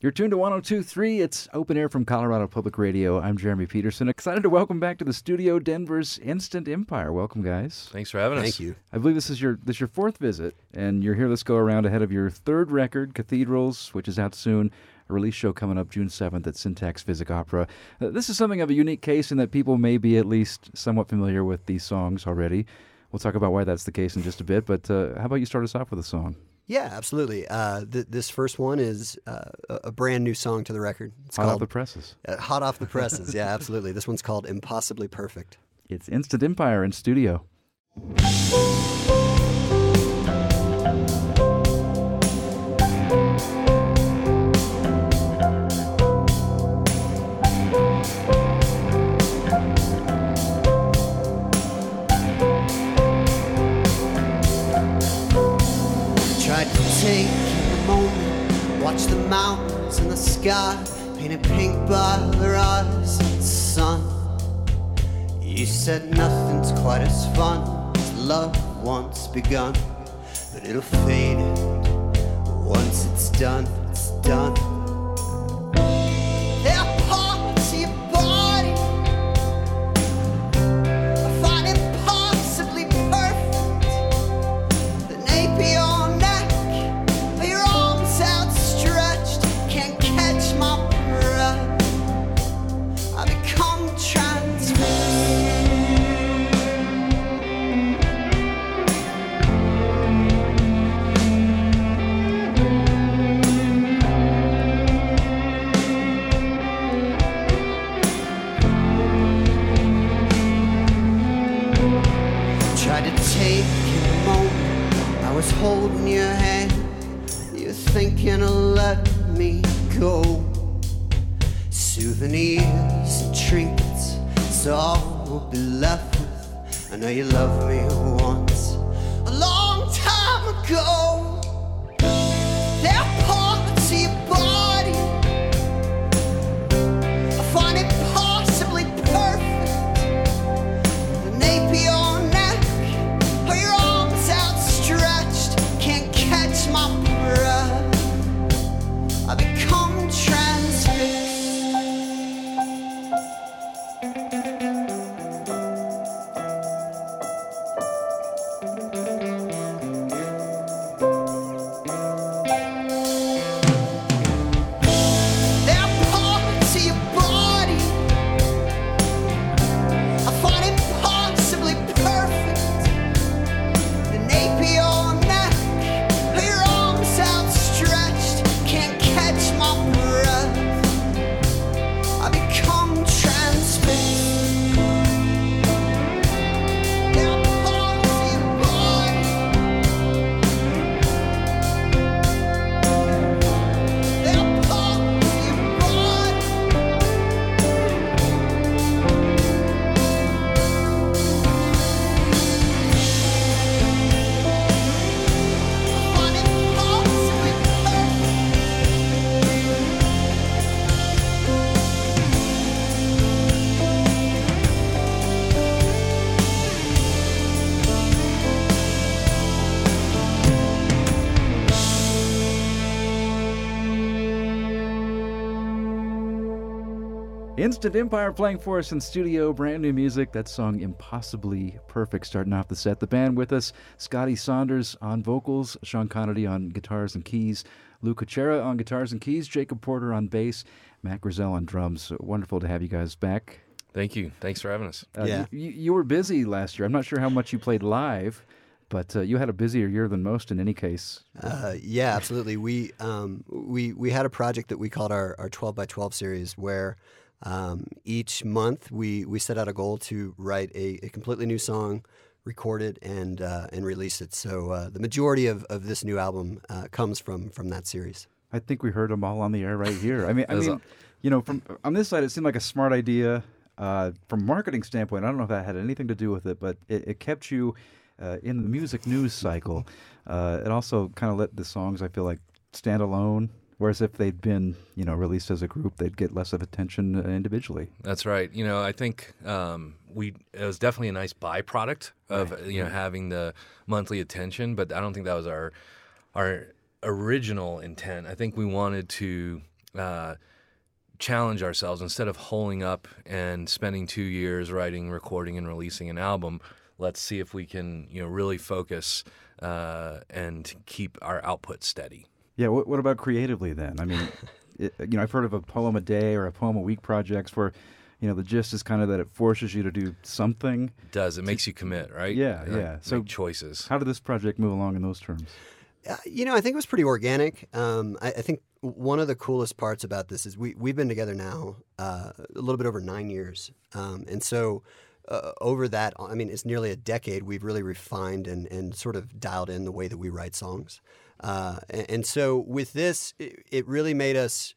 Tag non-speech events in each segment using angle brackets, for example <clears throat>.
You're tuned to 1023. It's open air from Colorado Public Radio. I'm Jeremy Peterson. Excited to welcome back to the studio Denver's Instant Empire. Welcome, guys. Thanks for having us. Thank you. I believe this is your this is your fourth visit, and you're here this go around ahead of your third record, Cathedrals, which is out soon. A release show coming up June 7th at Syntax Physic Opera. Uh, this is something of a unique case in that people may be at least somewhat familiar with these songs already. We'll talk about why that's the case in just a bit, but uh, how about you start us off with a song? Yeah, absolutely. Uh, th- this first one is uh, a brand new song to the record. It's Hot off the presses. uh, Hot Off the Presses. yeah, absolutely. This one's called Impossibly Perfect. It's Instant Empire in studio. By the rising sun. You said nothing's quite as fun as love once begun, but it'll fade once it's done. It's done. Instant Empire playing for us in studio, brand new music. That song Impossibly Perfect starting off the set. The band with us, Scotty Saunders on vocals, Sean Connerty on guitars and keys, Lou Kuchera on guitars and keys, Jacob Porter on bass, Matt Grizel on drums. Wonderful to have you guys back. Thank you. Thanks for having us. Uh, Yeah. You, you were busy last year. I'm not sure how much you played live, but uh, you had a busier year than most in any case. Uh, yeah, absolutely. We um, we we had a project that we called our, our 12 by 12 series where um, each month we, we set out a goal to write a, a completely new song, record it, and uh, and release it. So uh, the majority of, of this new album uh, comes from from that series. I think we heard them all on the air right here. I mean, I mean, you know, from on this side, it seemed like a smart idea. Uh, from marketing standpoint, I don't know if that had anything to do with it, but it, it kept you uh, in the music news cycle. Uh, it also kind of let the songs, I feel like, stand alone. Whereas if they'd been, you know, released as a group, they'd get less of attention uh, individually. That's right. You know, I think um, we it was definitely a nice byproduct of you know having the monthly attention, but I don't think that was our our original intent. I think we wanted to uh, challenge ourselves instead of holding up and spending two years writing, recording, and releasing an album. Let's see if we can, you know, really focus uh, and keep our output steady. Yeah. What, what about creatively then? I mean, <laughs> it, you know, I've heard of a poem a day or a poem a week projects where, you know, the gist is kind of that it forces you to do something. It does it makes you commit, right? Yeah, Like, yeah. So- choices. How did this project move along in those terms? Uh, you know, I think it was pretty organic. Um, I, I think one of the coolest parts about this is we we've been together now uh, a little bit over nine years, um, and so uh, over that, I mean, it's nearly a decade. We've really refined and and sort of dialed in the way that we write songs, uh, and, and so with this, it, it really made us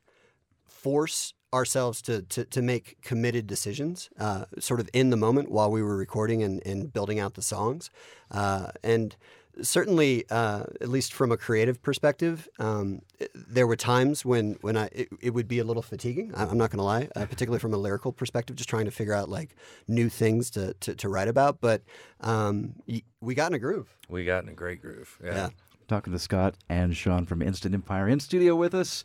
force ourselves to, to, to make committed decisions uh, sort of in the moment while we were recording and, and building out the songs. Uh, and certainly, uh, at least from a creative perspective, um, there were times when, when I, it, it would be a little fatiguing. I- I'm not going to lie, uh, particularly from a lyrical perspective, just trying to figure out like new things to, to, to write about. But um, we got in a groove. We got in a great groove. Yeah. Yeah. Talking to Scott and Sean from Instant Empire in studio with us.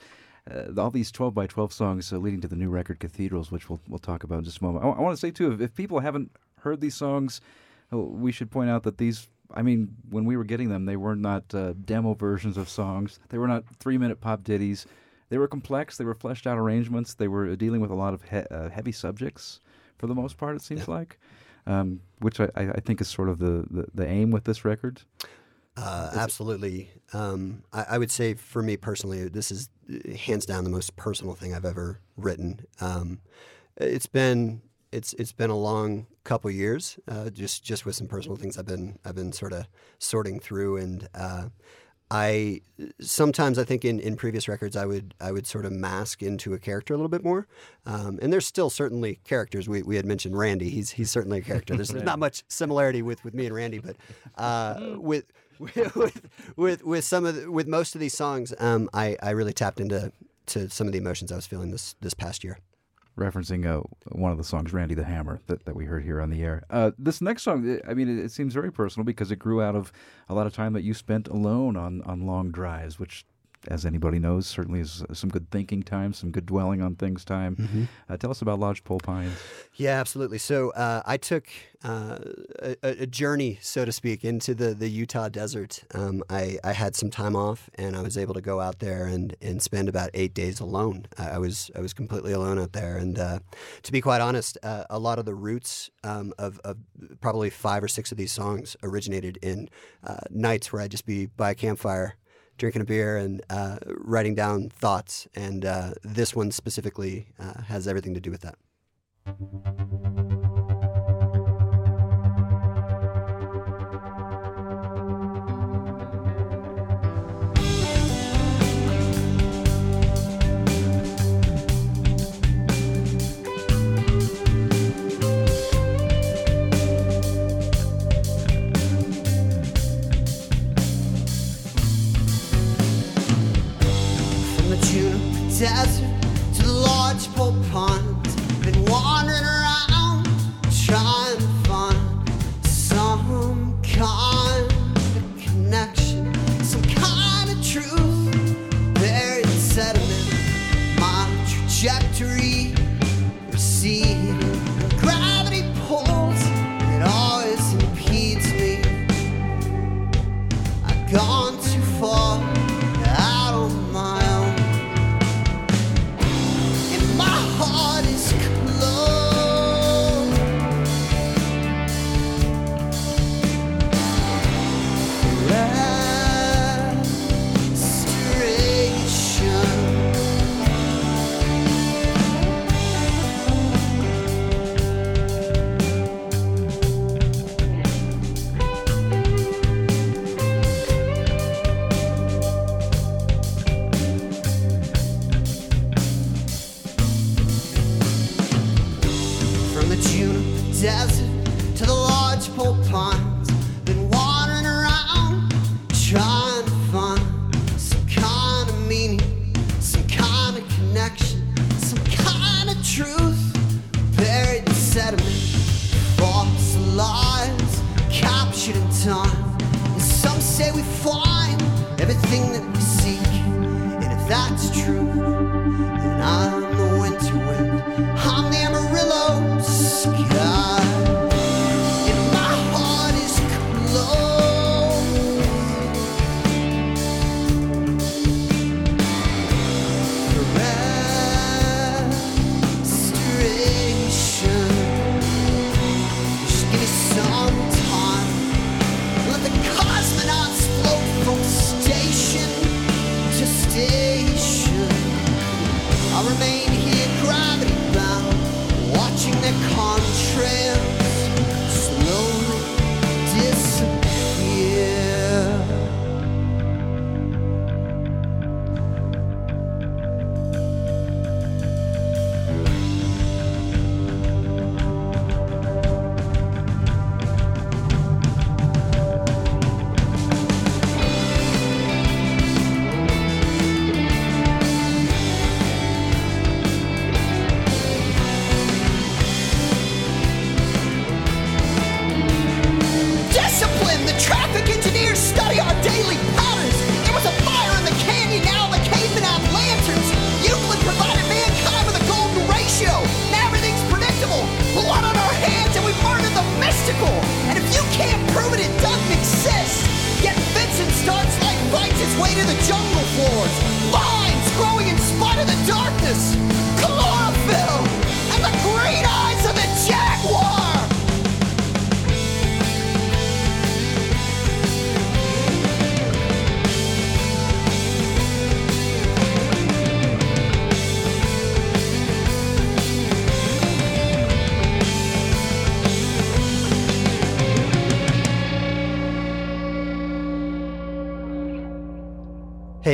Uh, all these 12 by 12 songs uh, leading to the new record Cathedrals, which we'll, we'll talk about in just a moment. I, want to say, too, if, if people haven't heard these songs, uh, we should point out that these, I mean, when we were getting them, they were not uh, demo versions of songs. They were not three minute pop ditties. They were complex, they were fleshed out arrangements, they were dealing with a lot of he- uh, heavy subjects for the most part, it seems like, um, which I, I I think is sort of the, the, the aim with this record. Uh, absolutely. Um, I, I would say for me personally, this is uh, hands down the most personal thing I've ever written. Um, it's been it's it's been a long couple years, uh, just just with some personal things I've been I've been sort of sorting through, and uh, I sometimes I think in, in previous records I would I would sort of mask into a character a little bit more, um, and there's still certainly characters. We, we had mentioned Randy. He's he's certainly a character. There's, <laughs> there's not much similarity with, with me and Randy, but uh, with <laughs> with with with some of the, with most of these songs, um, I I really tapped into to some of the emotions I was feeling this this past year. referencing uh, one of the songs, Randy the Hammer, that, that we heard here on the air. Uh, this next song, I mean, it, it seems very personal because it grew out of a lot of time that you spent alone on, on long drives, which, as anybody knows, certainly is some good thinking time, some good dwelling on things time. Uh, tell us about Lodgepole Pines. Yeah, absolutely. So uh, I took uh, a, a journey, so to speak, into the, the Utah desert. Um, I, I had some time off, and I was able to go out there and, and spend about eight days alone. I, I was I was completely alone out there, and uh, to be quite honest, uh, a lot of the roots um, of, of probably five or six of these songs originated in uh, nights where I'd just be by a campfire. Drinking a beer and uh, writing down thoughts, and uh, this one specifically uh, has everything to do with that. Trajectory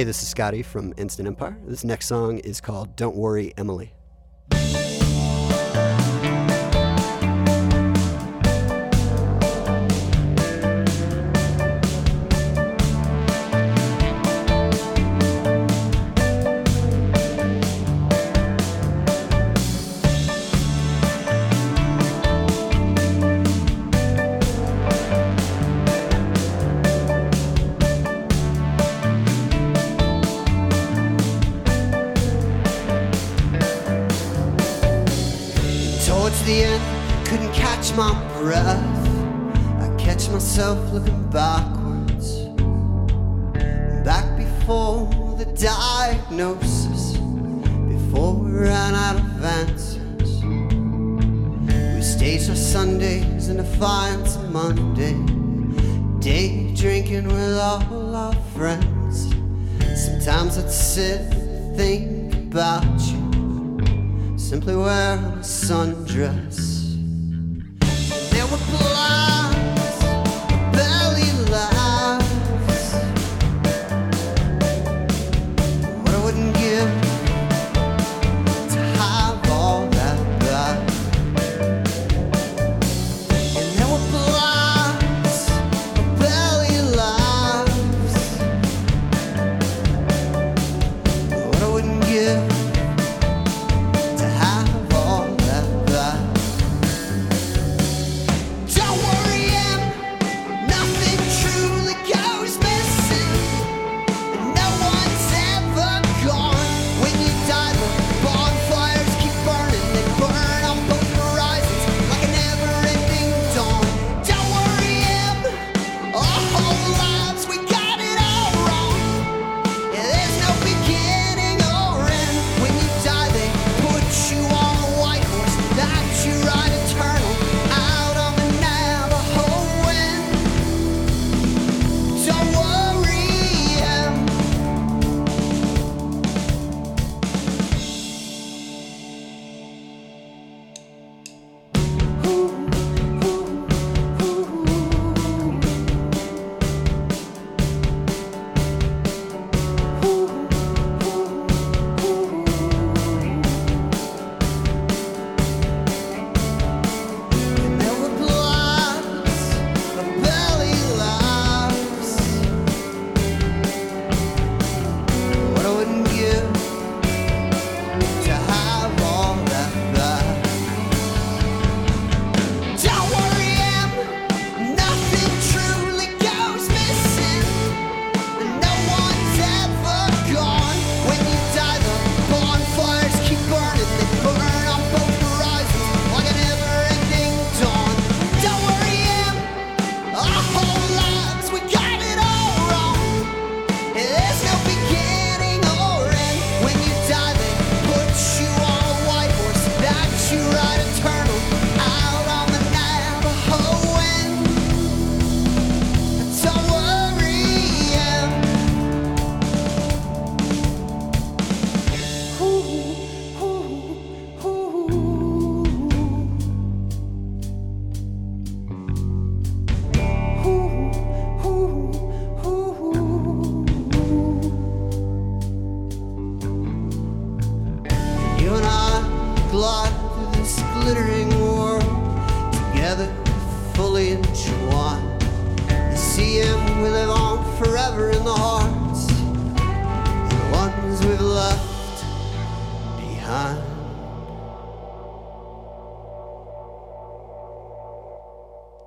Hey, this is Scotty from Instant Empire. This next song is called Don't Worry, Emily. It's some Monday. Day drinking with all our friends. Sometimes I'd sit and think about you. Simply wear a sundress.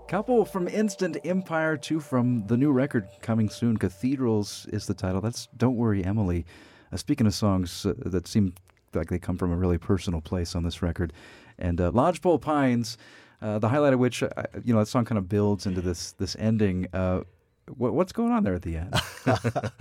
Couple from Instant Empire, two from the new record coming soon. Cathedrals is the title. That's Don't Worry, Emily. Uh, speaking of songs uh, that seem like they come from a really personal place on this record, and uh, Lodgepole Pines, uh, the highlight of which, uh, you know, that song kind of builds into this this ending. Uh, what, what's going on there at the end? <laughs>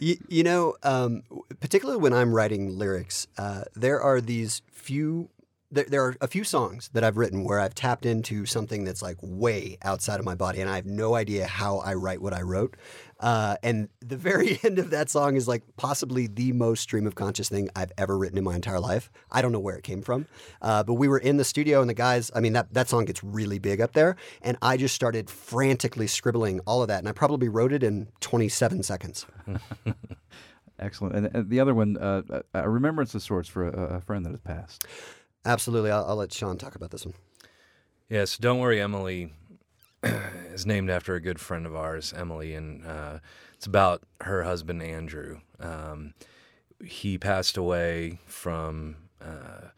you, you know, um, particularly when I'm writing lyrics, there are these few. There, there are a few songs that I've written where I've tapped into something that's like way outside of my body, and I have no idea how I write what I wrote. Uh, and the very <laughs> end of that song is like possibly the most stream of conscious thing I've ever written in my entire life. I don't know where it came from, uh, but we were in the studio, and the guys. I mean, that that song gets really big up there, and I just started frantically scribbling all of that, and I probably wrote it in 27 seconds. <laughs> Excellent. And, and the other one, uh, a remembrance of sorts for a, a friend that has passed. Absolutely. I'll, I'll let Sean talk about this one. Yes, Don't Worry, Emily <clears throat> is named after a good friend of ours, Emily, and uh, it's about her husband, Andrew. Um, he passed away from uh,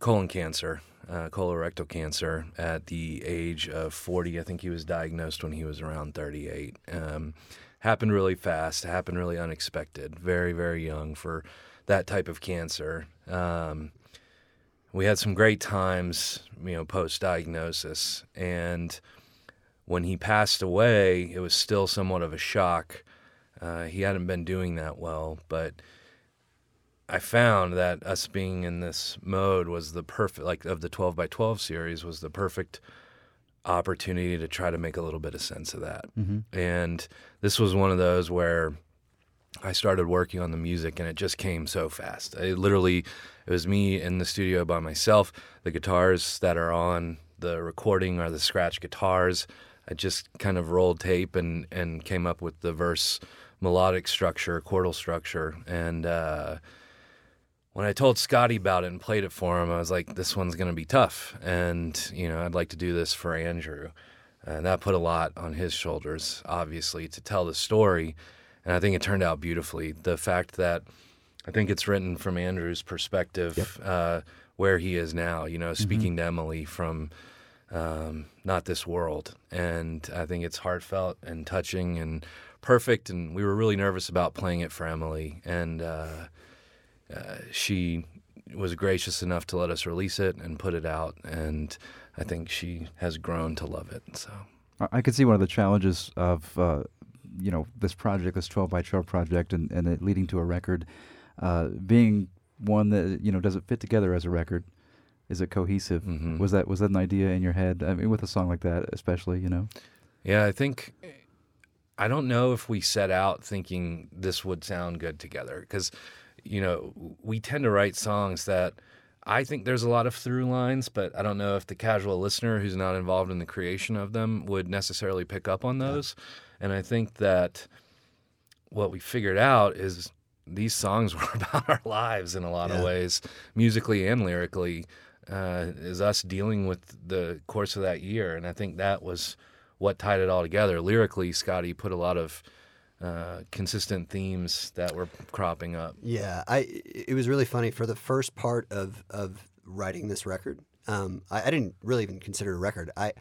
colon cancer, uh, colorectal cancer, at the age of 40. I think he was diagnosed when he was around 38. Um, happened really fast, happened really unexpected, very, very young for that type of cancer. Um, we had some great times, you know, post diagnosis. And when he passed away, it was still somewhat of a shock. Uh, he hadn't been doing that well, but I found that us being in this mode was the perfect, like of the 12 by 12 series, was the perfect opportunity to try to make a little bit of sense of that. Mm-hmm. And this was one of those where I started working on the music and it just came so fast. It literally, it was me in the studio by myself. The guitars that are on the recording are the scratch guitars. I just kind of rolled tape and, and came up with the verse melodic structure, chordal structure. And uh, when I told Scotty about it and played it for him, I was like, this one's going to be tough. And, you know, I'd like to do this for Andrew. And that put a lot on his shoulders, obviously, to tell the story and I think it turned out beautifully. The fact that I think it's written from Andrew's perspective, yep. uh, where he is now. You know, speaking mm-hmm. to Emily from um, not this world, and I think it's heartfelt and touching and perfect. And we were really nervous about playing it for Emily, and uh, uh, she was gracious enough to let us release it and put it out. And I think she has grown to love it. So. I could see one of the challenges of uh, you know this project, this 12 by 12 project, and, and it leading to a record, uh, being one that you know does it fit together as a record? Is it cohesive? Mm-hmm. Was that was that an idea in your head? I mean, with a song like that, especially, you know. Yeah, I think I don't know if we set out thinking this would sound good together because you know we tend to write songs that. I think there's a lot of through lines, but I don't know if the casual listener who's not involved in the creation of them would necessarily pick up on those. Yeah. And I think that what we figured out is these songs <laughs> were about our lives in a lot yeah. of ways, musically and lyrically, uh, is us dealing with the course of that year. And I think that was what tied it all together. Lyrically, Scotty put a lot of uh, consistent themes that were cropping up. Yeah, I it was really funny for the first part of of writing this record. Um, I, I, didn't really even consider a record. I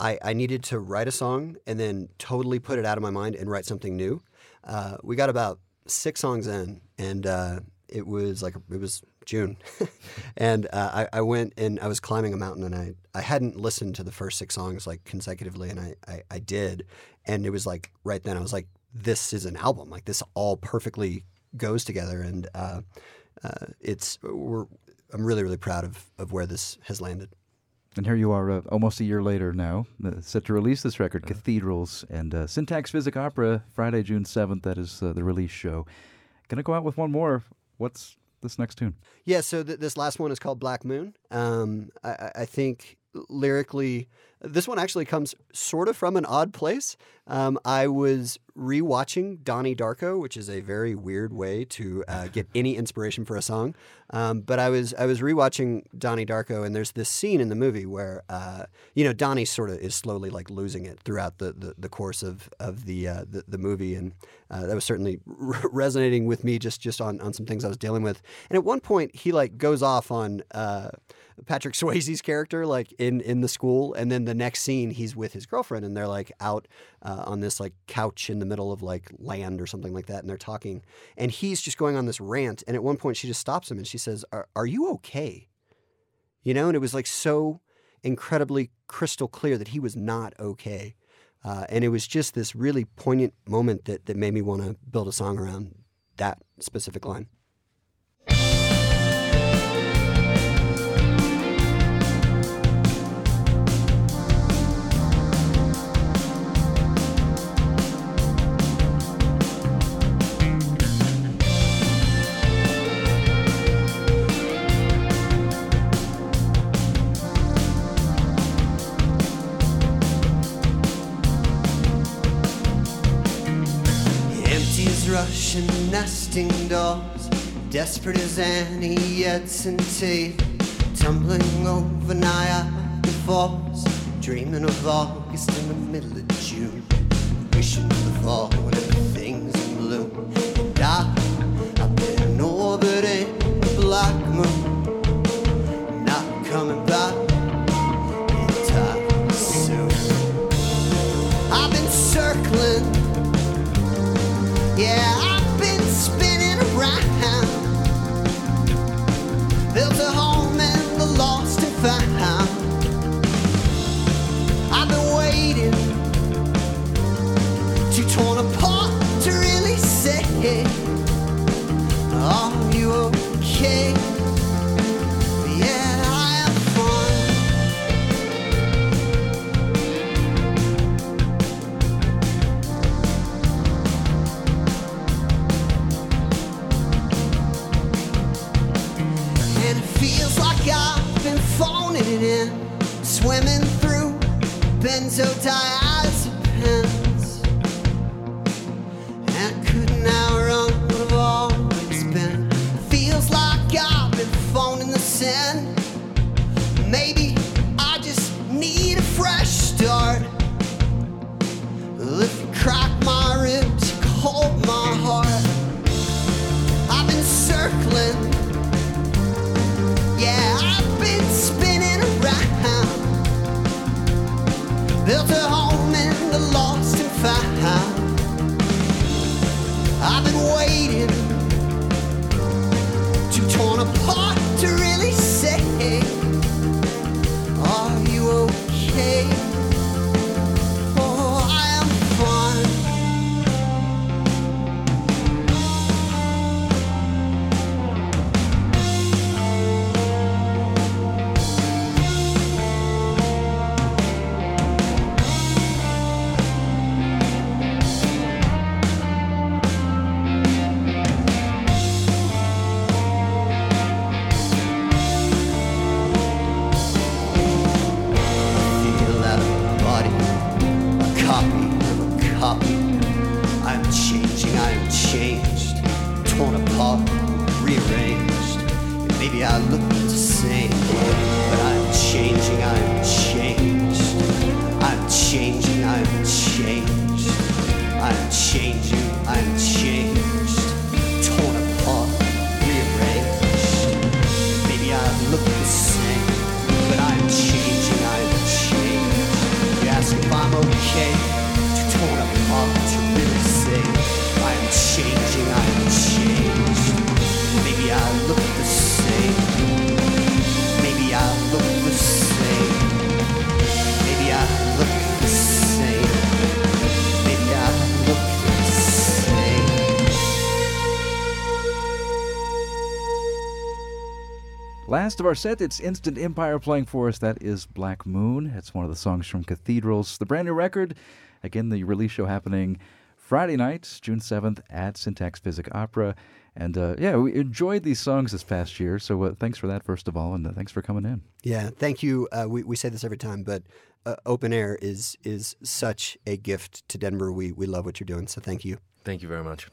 I, I needed to write a song and then totally put it out of my mind and write something new. Uh, we got about six songs in, and uh, it was like it was June, <laughs> and uh, I, I, went and I was climbing a mountain, and I, I hadn't listened to the first six songs like consecutively, and I, I, I did, and it was like right then I was like, this is an album, like this all perfectly goes together, and uh, uh, it's we're I'm really really proud of of where this has landed. And here you are, uh, almost a year later now, uh, set to release this record, uh-huh. Cathedrals, and uh, Syntax Physic Opera, Friday, June 7th. That is uh, the release show. Gonna go out with one more. What's this next tune? Yeah, so th- this last one is called Black Moon. Um, I-, I, think lyrically, this one actually comes sort of from an odd place. Um, I was rewatching Donnie Darko, which is a very weird way to uh, get any inspiration for a song. Um, but I was I was rewatching Donnie Darko, and there's this scene in the movie where uh, you know Donnie sort of is slowly like losing it throughout the the, the course of of the uh, the, the movie, and uh, that was certainly <laughs> resonating with me just just on on some things I was dealing with. And at one point, he like goes off on. Uh, Patrick <laughs> Swayze's character, like in in the school, and then the next scene he's with his girlfriend, and they're like out uh, on this like couch in the middle of like land or something like that, and they're talking, and he's just going on this rant, and at one point she just stops him and she says, "Are, are you okay?" You know, and it was like so incredibly crystal clear that he was not okay. Uh, and it was just this really poignant moment that, that made me want to build a song around that specific line. Desperate as Annie Edson Taylor, tumbling over Niagara Falls, dreaming of August in the middle of June, wishing for the fall when everything's in bloom. And I, I've been orbiting the black moon, not coming back soon. I've been circling. Yeah, Last of our set, it's Instant Empire playing for us. That is Black Moon. It's one of the songs from Cathedrals, the brand new record. Again, the release show happening Friday night, June 7th at Syntax Physic Opera. And uh, yeah, we enjoyed these songs this past year. So uh, thanks for that, first of all, and uh, thanks for coming in. Yeah, thank you. Uh, we, we say this every time, but uh, open air is is such a gift to Denver. We, we love what you're doing. So thank you. Thank you very much.